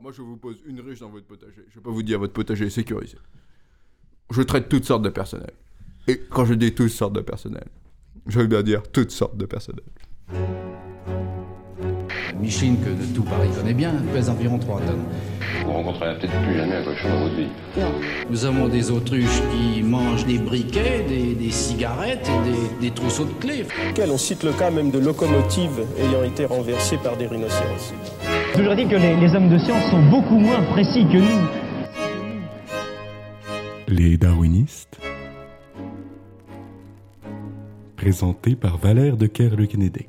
moi je vous pose une ruche dans votre potager. Je vais pas vous dire votre potager est sécurisé. Je traite toutes sortes de personnel. Et quand je dis toutes sortes de personnel, je veux bien dire toutes sortes de personnel. Micheline, que tout Paris connaît bien, pèse environ 3 tonnes. Vous rencontrerez peut-être plus jamais un cochon dans votre vie. Nous avons des autruches qui mangent des briquets, des, des cigarettes et des, des trousseaux de clés. On cite le cas même de locomotives ayant été renversées par des rhinocéros. Toujours dit que les, les hommes de science sont beaucoup moins précis que nous. Les darwinistes Présenté par Valère de Kerle-Kennedy.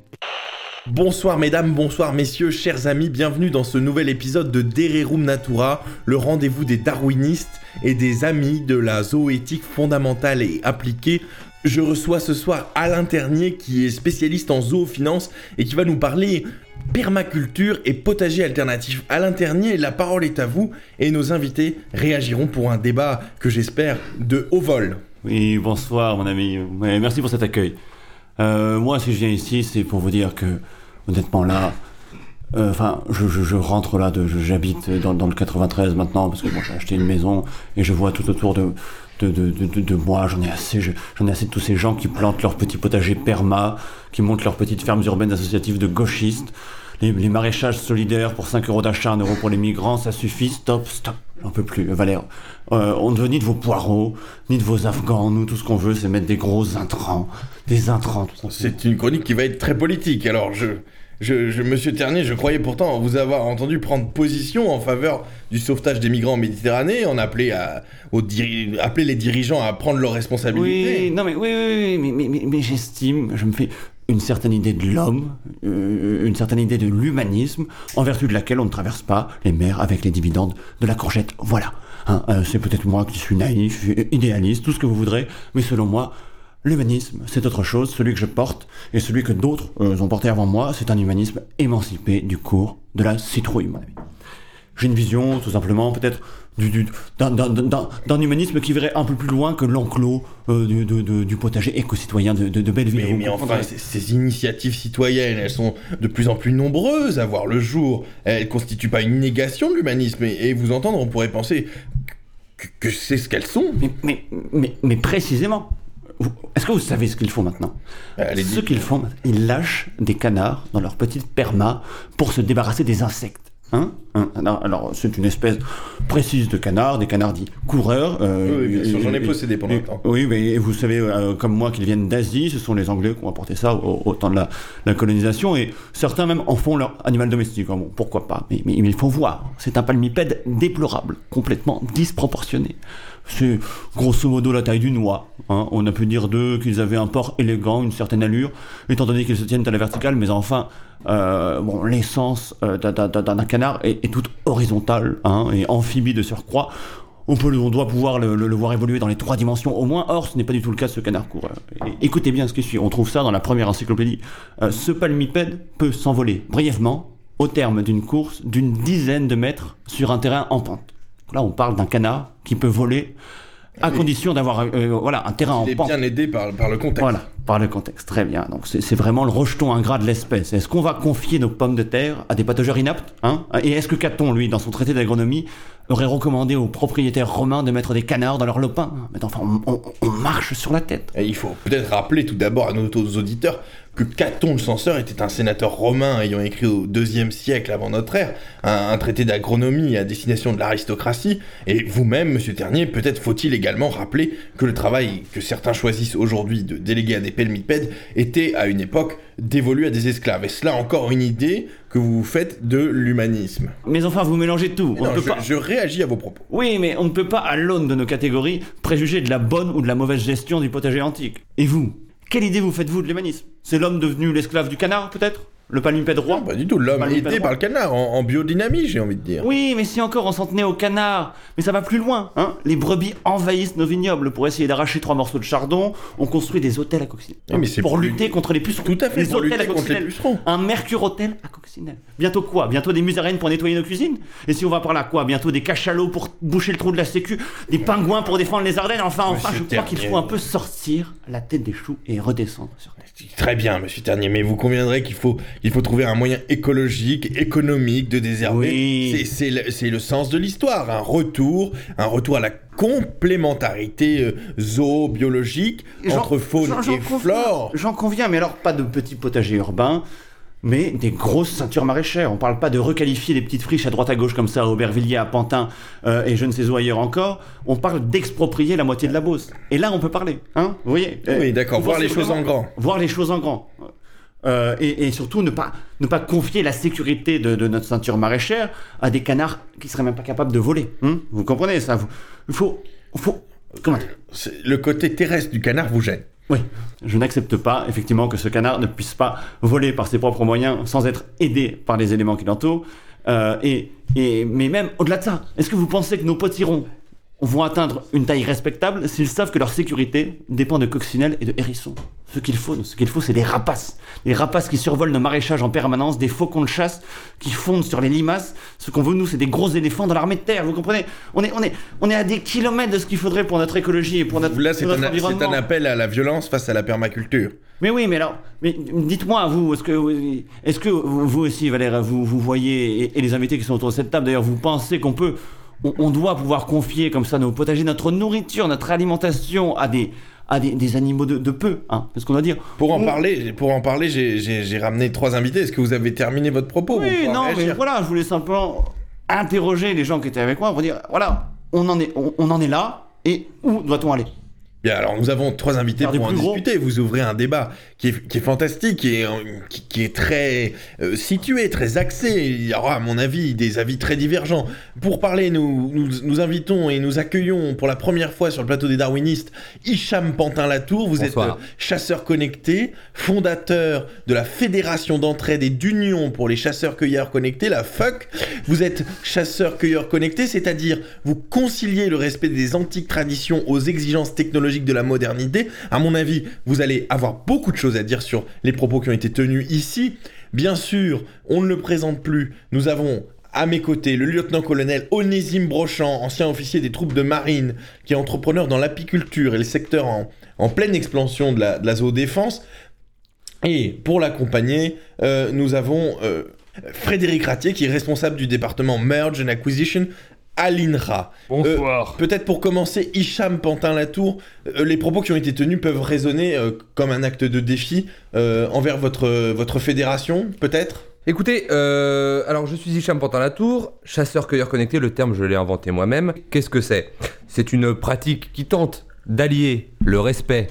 Bonsoir mesdames, bonsoir messieurs, chers amis, bienvenue dans ce nouvel épisode de Dererum Natura, le rendez-vous des darwinistes et des amis de la zoéthique fondamentale et appliquée. Je reçois ce soir Alain Ternier qui est spécialiste en zoofinance et qui va nous parler permaculture et potager alternatif. Alain Ternier, la parole est à vous et nos invités réagiront pour un débat que j'espère de haut vol. Oui, bonsoir mon ami. Merci pour cet accueil. Euh, moi, si je viens ici, c'est pour vous dire que, honnêtement, là, euh, enfin, je, rentre là, j'habite dans, dans le 93 maintenant parce que bon, j'ai acheté une maison et je vois tout autour de moi, j'en ai assez, je- j'en ai assez de tous ces gens qui plantent leur petit potager perma, qui montent leurs petites fermes urbaines associatives de gauchistes. Les, les maraîchages solidaires pour 5 euros d'achat, 1 euro pour les migrants, ça suffit, stop, stop, j'en peux plus, Valère. Euh, on ne veut ni de vos poireaux, ni de vos afghans, nous tout ce qu'on veut c'est mettre des gros intrants, des intrants. C'est une chronique qui va être très politique. Alors, je, je, je- Monsieur Ternier, je croyais pourtant vous avoir entendu prendre position en faveur du sauvetage des migrants en Méditerranée, en appelé, à, aux diri- appeler les dirigeants à prendre leurs responsabilités. Oui, non mais oui, oui, oui, mais, mais, mais, mais j'estime, je me fais une certaine idée de l'homme, euh, une certaine idée de l'humanisme, en vertu de laquelle on ne traverse pas les mers avec les dividendes de la courgette. Voilà. Hein, euh, c'est peut-être moi qui suis naïf, euh, idéaliste, tout ce que vous voudrez, mais selon moi, l'humanisme, c'est autre chose. Celui que je porte et celui que d'autres ont porté avant moi, c'est un humanisme émancipé du cours de la citrouille, mon ami. J'ai une vision, tout simplement, peut-être du, du- d'un, humanisme qui verrait un peu plus loin que l'enclos euh, du, potager éco-citoyen de, de, de Belleville. Mais, enfin, ces, ces initiatives citoyennes, elles sont de plus en plus nombreuses à voir le jour. Elles constituent pas une négation de l'humanisme. Et, et vous entendre, on pourrait penser que, que c'est ce qu'elles sont. mais, mais, mais, mais précisément, est-ce que vous savez ce qu'ils font maintenant? Allez, Ce qu'ils font, ils lâchent des canards dans leur petite perma pour se débarrasser des insectes. Hein Hein alors, alors, c'est une espèce précise de canard, des canards dits coureurs. euh, Oui, oui, bien sûr, j'en ai possédé pendant et- un temps. Oui, mais vous savez, euh, comme moi, qu'ils viennent d'Asie, ce sont les Anglais qui ont apporté ça au, au temps de la, la colonisation, et certains même en font leur animal domestique. Hein, Bon, pourquoi pas? Mais, mais- mais il faut voir, c'est un palmipède déplorable, complètement disproportionné. C'est grosso modo la taille d'une oie. hein. On a pu dire d'eux qu'ils avaient un port élégant, une certaine allure, étant donné qu'ils se tiennent à la verticale, mais enfin, euh, bon, l'essence euh, d'un- canard est, est toute horizontale hein, et amphibie de surcroît. On, peut, on doit pouvoir le, voir évoluer dans les trois dimensions au moins. Or, ce n'est pas du tout le cas de ce canard coureur. Écoutez bien ce qui suit. On trouve ça dans la première encyclopédie. Euh, ce palmipède peut s'envoler brièvement au terme d'une course d'une dizaine de mètres sur un terrain en pente. Là, on parle d'un canard qui peut voler à Oui. condition d'avoir euh, voilà, un terrain en Il est pente. bien aidé par, par le contexte. Voilà, par le contexte, très bien. Donc c'est vraiment le rejeton ingrat de l'espèce. Est-ce qu'on va confier nos pommes de terre à des patogeurs inaptes hein? Et est-ce que Caton, lui, dans son traité d'agronomie, aurait recommandé aux propriétaires romains de mettre des canards dans leurs lopins? Mais enfin, on, marche sur la tête. Il faut peut-être rappeler tout d'abord à nos auditeurs que Caton le censeur était un sénateur romain ayant écrit au deuxième siècle avant notre ère un traité d'agronomie à destination de l'aristocratie. Et vous-même, monsieur Ternier, peut-être faut-il également rappeler que le travail que certains choisissent aujourd'hui de déléguer à des pelmipèdes était à une époque dévolu à des esclaves. Est-ce là encore une idée que vous faites de l'humanisme Mais enfin, vous mélangez tout. On Non, peut je, pas... je réagis à vos propos. Oui, mais on ne peut pas, à l'aune de nos catégories, préjuger de la bonne ou de la mauvaise gestion du potager antique. Et vous Quelle idée vous faites-vous de l'humanisme? C'est l'homme devenu l'esclave du canard, peut-être? Le palmipède roi Pas du tout, l'homme Palmipède aidé par le canard, en, en biodynamie, j'ai envie de dire. Oui, mais si encore on s'en tenait au canard. Mais ça va plus loin, hein Les brebis envahissent nos vignobles. Pour essayer d'arracher trois morceaux de chardon, on construit des hôtels à coccinelle. Oui, mais c'est pour plus- lutter contre les pucerons. Tout à fait, les pour hôtels lutter à contre les coccinelle. pucerons. Un mercure hôtel à coccinelle. Bientôt quoi? Bientôt des musaraignes pour nettoyer nos cuisines? Et si on va par là quoi? Bientôt des cachalots pour boucher le trou de la sécu? Des pingouins pour défendre les Ardennes? Enfin, enfin, je crois qu'il faut un peu sortir la tête des choux et redescendre sur. Très bien, monsieur Ternier, mais vous conviendrez qu'il faut, il faut trouver un moyen écologique, économique de désherber. Oui. C'est- le, sens de l'histoire, un retour, un retour à la complémentarité euh, zoo-biologique entre faune et conviens, flore. J'en conviens, mais alors pas de petits potagers urbains, mais des grosses ceintures maraîchères. On parle pas de requalifier les petites friches à droite à gauche comme ça, à Aubervilliers, à Pantin euh, et je ne sais où ailleurs encore. On parle d'exproprier la moitié de la Beauce. Et là, on peut parler, hein Vous voyez Oui, d'accord, Vous voir les choses en grand. Voir les choses en grand. Euh, et, et surtout ne pas, ne pas confier la sécurité de, de notre ceinture maraîchère à des canards qui seraient même pas capables de voler. hein vous comprenez ça Il faut, faut, comment Le côté terrestre du canard vous gêne. Oui, je n'accepte pas effectivement que ce canard ne puisse pas voler par ses propres moyens sans être aidé par les éléments qui l'entourent. Euh, et, et, mais même au-delà de ça, est-ce que vous pensez que nos potirons vont atteindre une taille respectable s'ils savent que leur sécurité dépend de coccinelles et de hérissons Ce qu'il faut, ce qu'il faut, c'est des rapaces. Des rapaces qui survolent nos maraîchages en permanence, des faucons de chasse qui fondent sur les limaces. Ce qu'on veut, nous, c'est des gros éléphants dans l'armée de terre, vous comprenez? On est, on, est, on est à des kilomètres de ce qu'il faudrait pour notre écologie et pour notre, Là, c'est un, appel à la violence face à la permaculture. Mais oui, mais alors, mais dites-moi, vous, est-ce que, vous- est-ce que vous vous aussi, Valère, vous, vous voyez, et, et les invités qui sont autour de cette table, d'ailleurs, vous pensez qu'on peut, on, on doit pouvoir confier comme ça nos potagers, notre nourriture, notre alimentation à des, à des, des animaux de, de peu, hein, c'est ce qu'on doit dire. Pour en On- parler, pour en parler, j'ai- ramené trois invités. Est-ce que vous avez terminé votre propos Oui, non, mais voilà, je voulais simplement interroger les gens qui étaient avec moi pour dire, voilà, on en est, on, on en est là, et où doit-on aller? Bien, alors nous avons trois invités pour en gros. discuter. Vous ouvrez un débat qui est, qui est fantastique et euh, qui, qui est très euh, situé, très axé. Il y aura, à mon avis, des avis très divergents. Pour parler, nous, nous, nous invitons et nous accueillons pour la première fois sur le plateau des Darwinistes Hicham Pantin-Latour. Vous Bonsoir. êtes euh, chasseur connecté, fondateur de la Fédération d'entraide et d'union pour les chasseurs-cueilleurs connectés, la FUC. Vous êtes chasseur-cueilleur connecté, c'est-à-dire vous conciliez le respect des antiques traditions aux exigences technologiques de la modernité. À mon avis, vous allez avoir beaucoup de choses à dire sur les propos qui ont été tenus ici. Bien sûr, on ne le présente plus. Nous avons à mes côtés le lieutenant-colonel Onésime Brochant, ancien officier des troupes de marine, qui est entrepreneur dans l'apiculture et le secteur en, pleine expansion de la, de la zoodéfense. Et pour l'accompagner, euh, nous avons euh, Frédéric Ratier, qui est responsable du département Merge and Acquisition à l'INRA. Bonsoir. Peut-être pour commencer, Hicham Pantin-Latour, euh, les propos qui ont été tenus peuvent résonner euh, comme un acte de défi euh, envers votre, votre fédération, peut-être? Écoutez, euh, alors je suis Hicham Pantin-Latour, chasseur-cueilleur connecté, le terme je l'ai inventé moi-même. Qu'est-ce que c'est? C'est une pratique qui tente d'allier le respect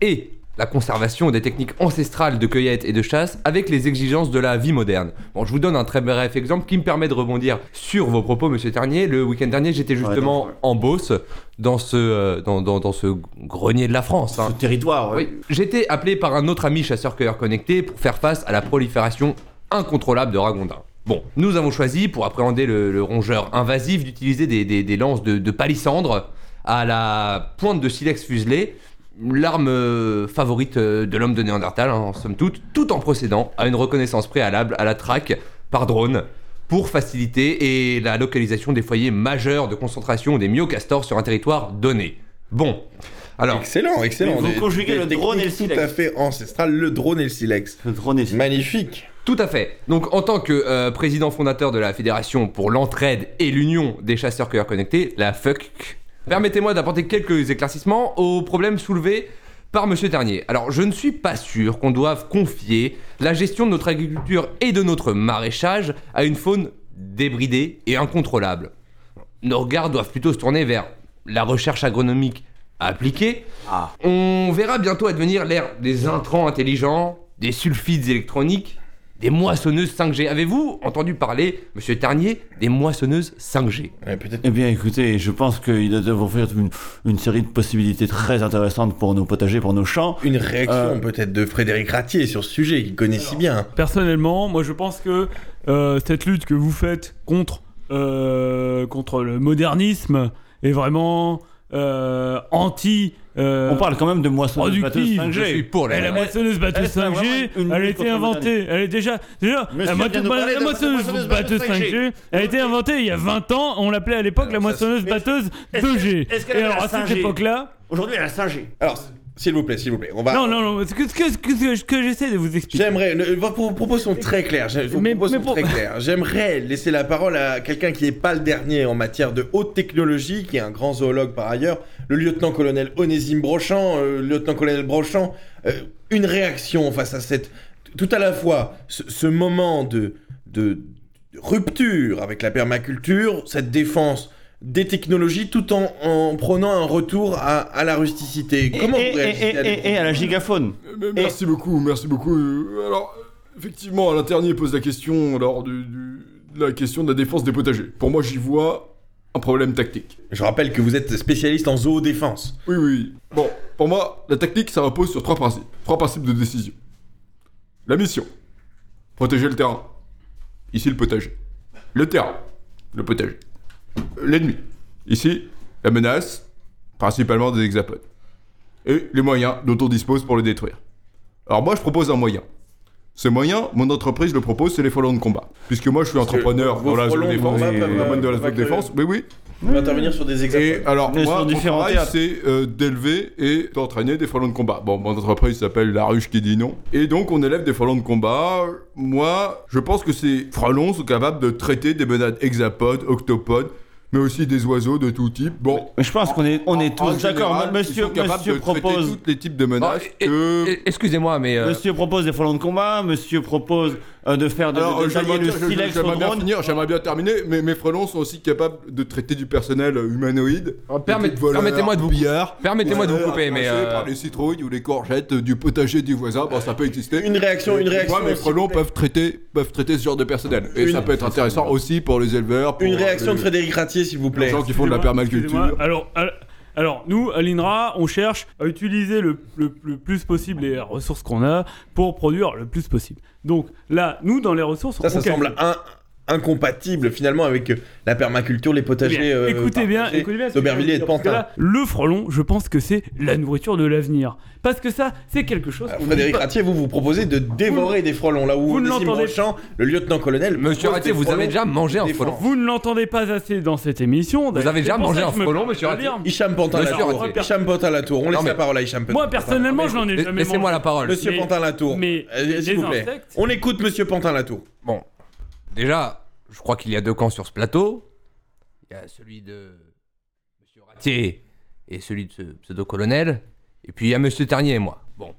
et la conservation des techniques ancestrales de cueillette et de chasse avec les exigences de la vie moderne. Bon, je vous donne un très bref exemple qui me permet de rebondir sur vos propos, monsieur Ternier. Le week-end dernier, j'étais justement ouais. en Beauce, dans ce, euh, dans, dans- dans ce grenier de la France. hein. Ce territoire, ouais. Oui, j'étais appelé par un autre ami chasseur-cueilleur connecté pour faire face à la prolifération incontrôlable de ragondins. Bon, nous avons choisi, pour appréhender le, le rongeur invasif, d'utiliser des, des- des lances de, de palissandre à la pointe de silex fuselé, l'arme euh, favorite euh, de l'homme de Néandertal, hein, en somme toute, tout en procédant à une reconnaissance préalable à la traque par drone pour faciliter et la localisation des foyers majeurs de concentration des myocastors sur un territoire donné. Bon, alors... Excellent, excellent. Vous conjuguez le drone et le silex. Tout à fait ancestral, le drone et le silex. Le drone est- Magnifique. Tout à fait. Donc en tant que euh, président fondateur de la Fédération pour l'entraide et l'union des chasseurs-cueilleurs connectés, la FUC, permettez-moi d'apporter quelques éclaircissements aux problèmes soulevés par Monsieur Ternier. Alors je ne suis pas sûr qu'on doive confier la gestion de notre agriculture et de notre maraîchage à une faune débridée et incontrôlable. Nos regards doivent plutôt se tourner vers la recherche agronomique appliquée. Ah. On verra bientôt advenir l'ère des intrants intelligents, des sulfides électroniques, des moissonneuses 5G. Avez-vous entendu parler, monsieur Ternier, des moissonneuses 5G Ouais, peut-être. Eh bien, écoutez, je pense qu'il doit offrir une, une série de possibilités très intéressantes pour nos potagers, pour nos champs. Une réaction Euh, peut-être de Frédéric Ratier sur ce sujet, qu'il connaît si bien. Personnellement, moi je pense que euh, cette lutte que vous faites contre, euh, contre le modernisme est vraiment euh, anti. Euh, On parle quand même de moissonneuse batteuse productive. 5G. Je suis pour la Et la moissonneuse batteuse elle, c'est 5G, vraiment une elle a été inventée, elle est déjà, déjà, la, mo- la moissonneuse moissonneuse batteuse batteuse 5G, elle a été inventée il y a 20 ans, on l'appelait à l'époque la Alors, ça, moissonneuse batteuse est-ce que- 2G. est-ce qu'elle Et alors la à cette 5G? époque-là, Aujourd'hui, elle a 5G. Alors, S'il vous plaît, s'il vous plaît. On va. Non, non, non, ce que, ce que, ce que, ce que j'essaie de vous expliquer. J'aimerais. Vos propos sont très clairs. Vos Mais- propos mais sont pour- très clairs. J'aimerais laisser la parole à quelqu'un qui n'est pas le dernier en matière de haute technologie, qui est un grand zoologue par ailleurs, le lieutenant-colonel Onésime Brochant. Euh, lieutenant-colonel Brochant, euh, une réaction face à cette. Tout à la fois, ce, ce moment de, de rupture avec la permaculture, cette défense des technologies, tout en, en prenant un retour à, à la rusticité. Comment et, vous et- réagissez et- à et- et à la gigaphone. Euh, Merci beaucoup, merci beaucoup. Euh, Alors, effectivement, Alain Ternier pose la question, alors, du, la question de la défense des potagers. Pour moi, j'y vois un problème tactique. Je rappelle que vous êtes spécialiste en zoodéfense. Oui, oui. Bon, pour moi, la tactique, ça repose sur trois principes. Trois principes de décision. La mission. Protéger le terrain. Ici, le potager. Le terrain. Le potager. L'ennemi. Ici, la menace, principalement des hexapodes. Et les moyens dont on dispose pour le détruire. Alors moi, je propose un moyen. Ce moyen, mon entreprise le propose, c'est les frelons de combat. Puisque moi, je suis entrepreneur dans la zone de défense, de la zone défense. Oui, oui. On va intervenir sur des Et exemples. alors, Mais moi, sur mon travail, c'est euh, d'élever et d'entraîner des frelons de combat. Bon, mon entreprise s'appelle La Ruche qui dit non. Et donc, on élève des frelons de combat. Moi, je pense que ces frelons sont capables de traiter des menaces hexapodes, octopodes, mais aussi des oiseaux de tout type. Bon. Mais je pense qu'on est, on est tous d'accord. Monsieur, ils sont capables monsieur propose. tous les types de menaces que... Excusez-moi, mais. euh, Monsieur propose des frelons de combat, monsieur propose euh, de faire de, Alors, de, de tailler j'aimerais bien j'aimerais bien terminer, mais mes frelons sont aussi capables de traiter du personnel euh, humanoïde. permet- permettez-moi de vous- pillards, permettez-moi de vous couper, mais, euh, par les citrouilles ou les courgettes du potager du voisin, bon, ça peut exister. Une réaction, une réaction. Moi, mes frelons peuvent traiter, peuvent traiter ce genre de personnel. Et ça peut être intéressant aussi pour les éleveurs. Une réaction de Frédéric Ratier, s'il vous les plaît. gens qui font de la permaculture. Alors, al- alors, nous, à l'INRA, on cherche à utiliser le, le- le plus possible les ressources qu'on a pour produire le plus possible. Donc là, nous, dans les ressources, Ça, ça on calcule. semble in- incompatible finalement avec euh, la permaculture, les potagers. Bien, euh, écoutez bien, écoutez bien. D'Aubervilliers et je de Pantin. là, le frelon, je pense que c'est la nourriture de l'avenir. Parce que ça, c'est quelque chose. Alors, qu'on Frédéric pas- Ratier, vous vous proposez de dévorer des frelons là où vous ne Onésime l'entendez- Brochant, le lieutenant-colonel. Monsieur Ratier, vous avez déjà mangé un frelon Vous ne l'entendez pas assez dans cette émission. Vous avez déjà mangé un je frelon, monsieur Ratier. Hicham Pantin Latour. Hicham Pantin Latour. On laisse la parole à Hicham Pantin. Moi, personnellement, Mais- j'en ai jamais Laissez-moi mangé. la parole. Monsieur Pantin Latour. mais Euh, S'il vous plaît. insectes- On écoute Monsieur Pantin Latour. Bon, déjà, je crois qu'il y a deux camps sur ce plateau. Il y a celui de Monsieur Ratier et celui de ce pseudo-colonel. Et puis il y a Monsieur Ternier et moi. Bon.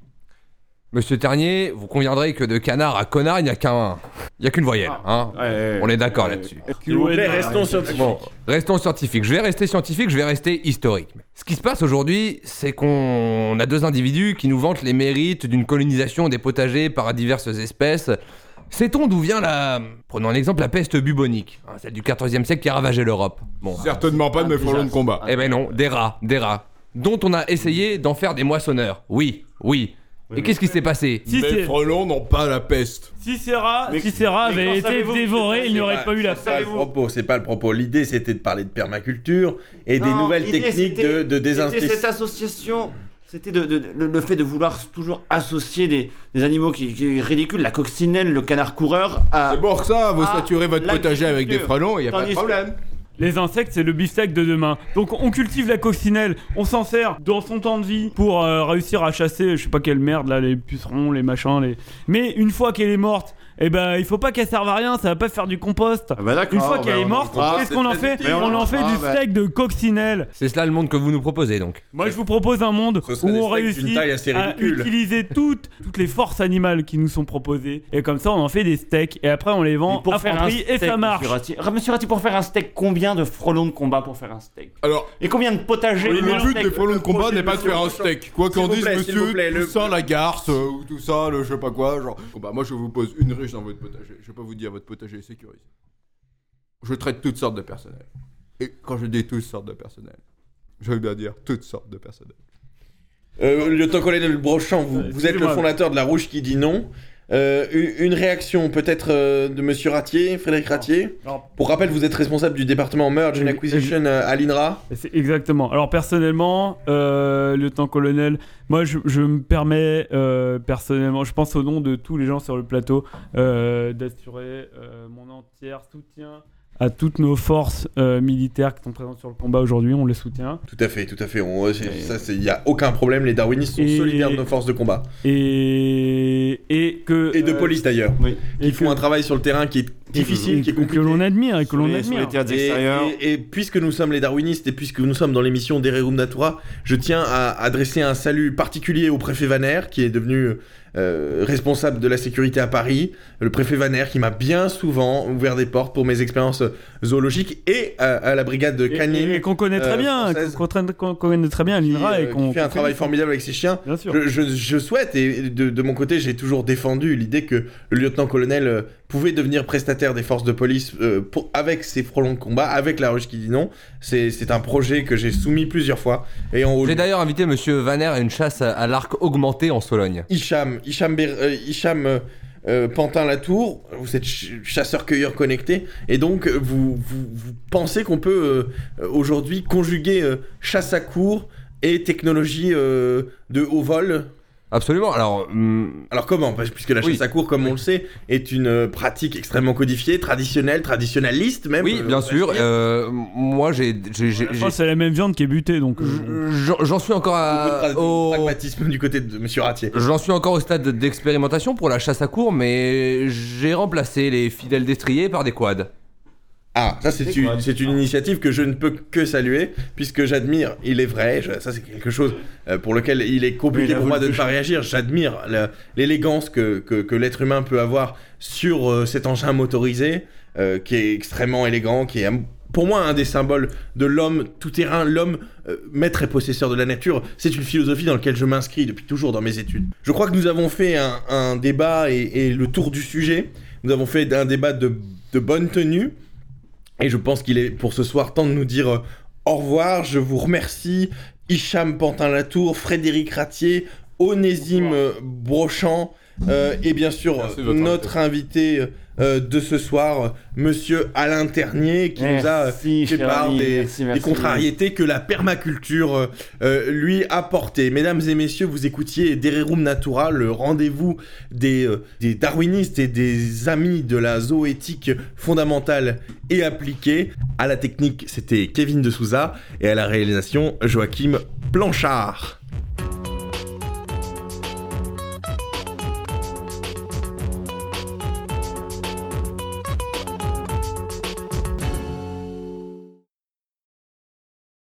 Monsieur Ternier, vous conviendrez que de canard à connard, il n'y a qu'un. Il n'y a qu'une voyelle. Hein On est d'accord là-dessus. S'il vous plaît, Ouais, restons scientifiques. Bon, restons scientifiques. Je vais rester scientifique, je vais rester historique. Ce qui se passe aujourd'hui, c'est qu'on a deux individus qui nous vantent les mérites d'une colonisation des potagers par diverses espèces. Sait-on d'où vient la... Prenons un exemple, la peste bubonique, hein, celle du 14e siècle qui a ravagé l'Europe. Bon. Certainement pas de mes frelons de combat. Eh ben non, des rats, des rats. Dont on a essayé d'en faire des moissonneurs. Oui, oui. Et qu'est-ce qui s'est passé? Si mes c'est- frelons n'ont pas la peste. Si ces rats, Mais- si mais été savez-vous que dévorés, c'est il n'y aurait pas- eu la C'est pas le propos, c'est pas le propos. L'idée c'était de parler de permaculture et des Non, nouvelles l'idée, techniques c'était- de, de c'était cette association, c'était de, de- le, le fait de vouloir toujours associer des, des animaux qui, qui est ridicule, la coccinelle, le canard coureur, à. C'est pour ça, vous saturez votre potager avec des frelons, il n'y a pas de problème. Les insectes, c'est le beefsteak de demain. Donc on cultive la coccinelle, on s'en sert dans son temps de vie pour euh, réussir à chasser, je sais pas quelle merde là, les pucerons, les machins, les. Mais une fois qu'elle est morte, eh ben il faut pas qu'elle serve à rien, ça va pas faire du compost. Ah bah d'accord, Une fois bah, qu'elle est on- morte, Ah, qu'est-ce qu'on en fait Mais on en fait ah, du bah. steak de coccinelle. C'est cela le monde que vous nous proposez donc. Moi, je vous propose un monde Ce où serait des on steaks d'une réussit taille assez à ridicule. utiliser toutes, toutes les forces animales qui nous sont proposées. Et comme ça, on en fait des steaks. Et après, on les vend à faire un Franprix et steak, ça marche. Monsieur Ratti, Ah, Monsieur Ratti, pour faire un steak, combien de frelons de combat pour faire un steak? Alors, Et combien de potagers le pour un but steak? des frelons de combat n'est pas de faire un steak. Quoi qu'en vous dise plaît, s'il monsieur, plaît, le- tout ça, la garce, euh, ou tout ça, le je sais pas quoi, genre. Bon, bah, moi, je vous pose une ruche dans votre potager. Je vais pas vous dire votre potager est sécurisé. Je traite toutes sortes de personnel. Et quand je dis toutes sortes de personnel, je veux bien dire toutes sortes de personnel. Euh, lieutenant-colonel Brochant, vous, vous êtes le fondateur de la Rouge qui dit non. Euh, une, réaction peut-être euh, de Monsieur Ratier, Frédéric Ratier. Alors, Pour rappel, vous êtes responsable du département Merge and Acquisition euh, à l'INRA. C'est exactement. Alors personnellement, euh, lieutenant-colonel, moi je, je me permets personnellement, je pense au nom de tous les gens sur le plateau, d'assurer mon entier soutien à toutes nos forces euh, militaires qui sont présentes sur le combat aujourd'hui, on les soutient. Tout à fait, tout à fait. On- c'est- il n'y a aucun problème. Les darwinistes sont Et- solidaires de nos forces de combat. Et, et que. Et de euh, police d'ailleurs. Oui. et Ils font que- un travail sur le terrain qui est difficile, et qui est que- compliqué. Que l'on admire et que l'on admire. les Et, extérieurs. et- et puisque nous sommes les darwinistes et puisque nous sommes dans l'émission d'Ererum Natura, je tiens à adresser un salut particulier au préfet Vaner qui est devenu euh, responsable de la sécurité à Paris, le préfet Vaner qui m'a bien souvent ouvert des portes pour mes expériences zoologiques et à, à la brigade Et- canine. Et, et qu'on connaît très euh, bien, qu'on connaît très bien à l'INRA euh, et qu'on fait un travail formidable avec ses chiens. Bien sûr. Je, je- je souhaite, et de, de mon côté, j'ai toujours défendu l'idée que le lieutenant-colonel euh, pouvait devenir prestataire des forces de police euh, pour, avec ses frelons de combat, avec la ruche qui dit non. C'est un projet que j'ai soumis plusieurs fois. Et J'ai d'ailleurs invité Monsieur Vaner à une chasse à, à l'arc augmenté en Sologne. Hicham, Hicham, Ber- euh, Hicham euh, euh, Pantin-Latour, vous êtes ch- chasseur-cueilleur connecté, et donc vous, vous, vous pensez qu'on peut aujourd'hui conjuguer chasse à court et technologie de haut vol Absolument. Alors, hum, Alors comment? Puisque la Oui. chasse à court, comme on le sait, est une euh, pratique extrêmement codifiée, traditionnelle, traditionnaliste même. oui, euh, bien sûr. euh, moi, j'ai, j'ai, j'ai- Je pense que c'est la même viande qui est butée, donc. j'en suis encore à, au, pragmatisme du côté de Monsieur Ratier. J'en suis encore au stade d'expérimentation pour la chasse à court, mais j'ai remplacé les fidèles destriers par des quads. Ah, ça c'est une, c'est une initiative que je ne peux que saluer, puisque j'admire, il est vrai, je- ça c'est quelque chose euh, pour lequel il est compliqué pour moi de ne pas réagir, j'admire l'élégance que, que, que l'être humain peut avoir sur euh, cet engin motorisé, euh, qui est extrêmement élégant, qui est pour moi un des symboles de l'homme tout-terrain, l'homme euh, maître et possesseur de la nature. C'est une philosophie dans laquelle je m'inscris depuis toujours dans mes études. Je crois que nous avons fait un, un débat et, et le tour du sujet, nous avons fait un débat de, de bonne tenue. Et je pense qu'il est pour ce soir temps de nous dire euh, au revoir. Je vous remercie. Hicham Pantin-Latour, Frédéric Ratier, Onésime Brochant euh, et bien sûr Merci notre invité euh, de ce soir, Monsieur Alain Ternier, qui nous a euh, fait part des, merci, des merci. contrariétés que la permaculture euh, lui a portées. Mesdames et messieurs, vous écoutiez Dererum Natura, le rendez-vous des, euh, des darwinistes et des amis de la zoéthique fondamentale et appliquée. À la technique, c'était Kevin de Souza et à la réalisation, Joachim Blanchard.